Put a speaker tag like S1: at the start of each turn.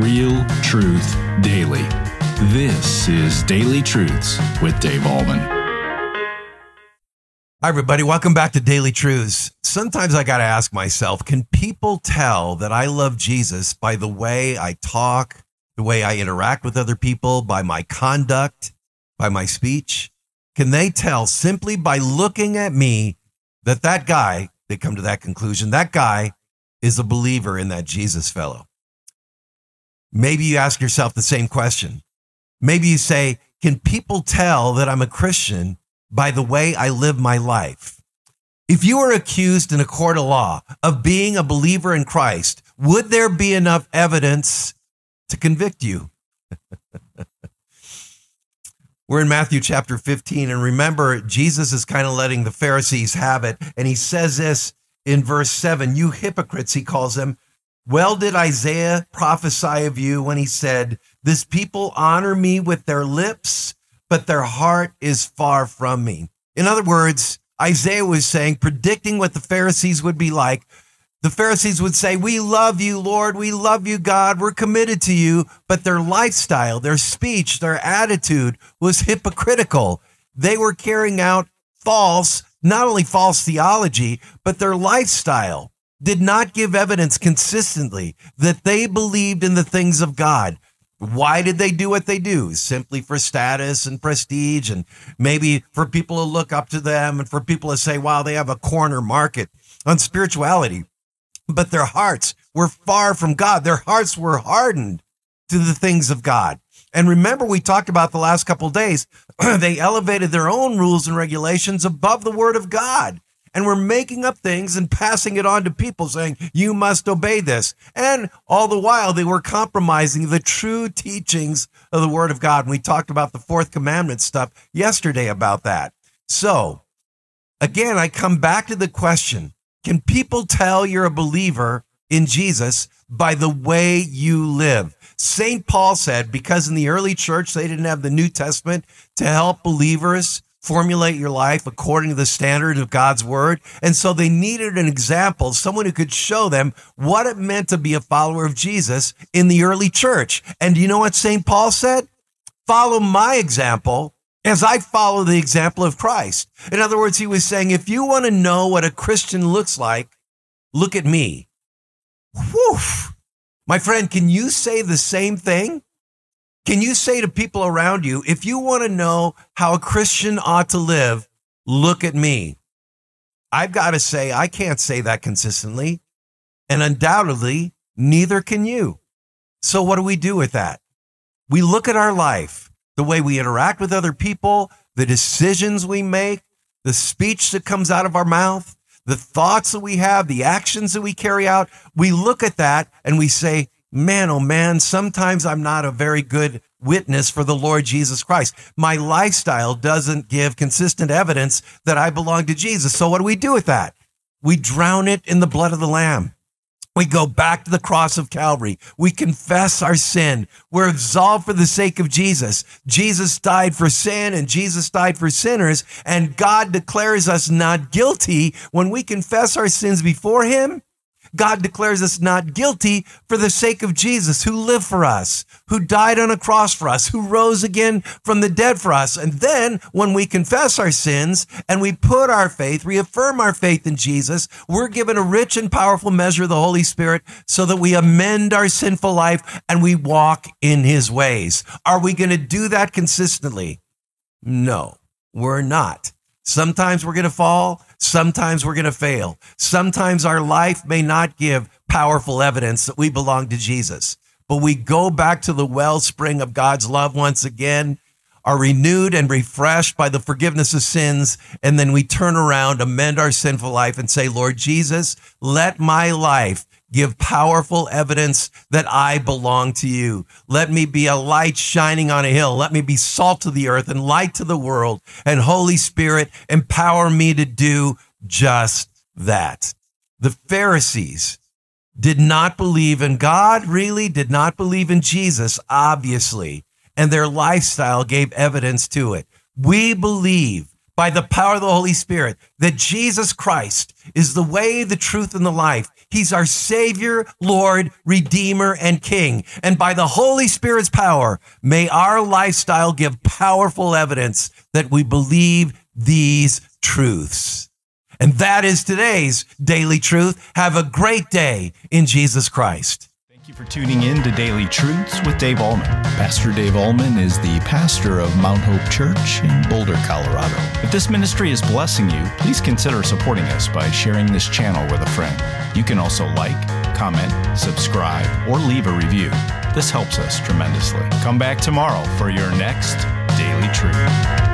S1: Real truth daily. This is Daily Truths with Dave Ahlman.
S2: Hi, everybody. Welcome back to Daily Truths. Sometimes I got to ask myself can people tell that I love Jesus by the way I talk, the way I interact with other people, by my conduct, by my speech? Can they tell simply by looking at me that that guy, they come to that conclusion, that guy is a believer in that Jesus fellow? Maybe you ask yourself the same question. Maybe you say, can people tell that I'm a Christian by the way I live my life? If you were accused in a court of law of being a believer in Christ, would there be enough evidence to convict you? We're in Matthew chapter 15, and remember, Jesus is kind of letting the Pharisees have it. And he says this in verse 7 You hypocrites, he calls them. Well, did Isaiah prophesy of you when he said, This people honor me with their lips, but their heart is far from me? In other words, Isaiah was saying, predicting what the Pharisees would be like. The Pharisees would say, We love you, Lord. We love you, God. We're committed to you. But their lifestyle, their speech, their attitude was hypocritical. They were carrying out false, not only false theology, but their lifestyle did not give evidence consistently that they believed in the things of God. Why did they do what they do? Simply for status and prestige, and maybe for people to look up to them and for people to say, wow, they have a corner market on spirituality. But their hearts were far from God. Their hearts were hardened to the things of God. And remember, we talked about the last couple days, they elevated their own rules and regulations above the word of God and we're making up things and passing it on to people saying, you must obey this. And all the while, they were compromising the true teachings of the Word of God. And we talked about the fourth commandment stuff yesterday about that. So, again, I come back to the question can people tell you're a believer in Jesus by the way you live? St. Paul said, because in the early church, they didn't have the New Testament to help believers formulate your life according to the standard of God's word. And so they needed an example, someone who could show them what it meant to be a follower of Jesus in the early church. And you know what St. Paul said? Follow my example as I follow the example of Christ. In other words, he was saying, if you want to know what a Christian looks like, look at me. Whew. My friend, can you say the same thing? Can you say to people around you, if you want to know how a Christian ought to live, look at me? I've got to say, I can't say that consistently. And undoubtedly, neither can you. So, what do we do with that? We look at our life, the way we interact with other people, the decisions we make, the speech that comes out of our mouth, the thoughts that we have, the actions that we carry out. We look at that and we say, man, oh man, sometimes I'm not a very good witness for the Lord Jesus Christ. My lifestyle doesn't give consistent evidence that I belong to Jesus. So what do we do with that? We drown it in the blood of the Lamb. We go back to the cross of Calvary. We confess our sin. We're absolved for the sake of Jesus. Jesus died for sin and Jesus died for sinners. And God declares us not guilty when we confess our sins before Him God declares us not guilty for the sake of Jesus, who lived for us, who died on a cross for us, who rose again from the dead for us. And then when we confess our sins and we put our faith, reaffirm our faith in Jesus, we're given a rich and powerful measure of the Holy Spirit so that we amend our sinful life and we walk in his ways. Are we going to do that consistently? No, we're not. Sometimes we're going to fall. Sometimes we're going to fail. Sometimes our life may not give powerful evidence that we belong to Jesus, but we go back to the wellspring of God's love once again, are renewed and refreshed by the forgiveness of sins, and then we turn around, amend our sinful life, and say, Lord Jesus, let my life give powerful evidence that I belong to you. Let me be a light shining on a hill. Let me be salt to the earth and light to the world. And Holy Spirit, empower me to do just that. The Pharisees did not believe in God, really did not believe in Jesus, obviously, and their lifestyle gave evidence to it. We believe by the power of the Holy Spirit that Jesus Christ is the way, the truth, and the life. He's our Savior, Lord, Redeemer, and King. And by the Holy Spirit's power, may our lifestyle give powerful evidence that we believe these truths. And that is today's daily truth. Have a great day in Jesus Christ.
S3: Thank you for tuning in to Daily Truths with Dave Ahlman. Pastor Dave Ahlman is the pastor of Mount Hope Church in Boulder, Colorado. If this ministry is blessing you, please consider supporting us by sharing this channel with a friend. You can also like, comment, subscribe, or leave a review. This helps us tremendously. Come back tomorrow for your next Daily Truth.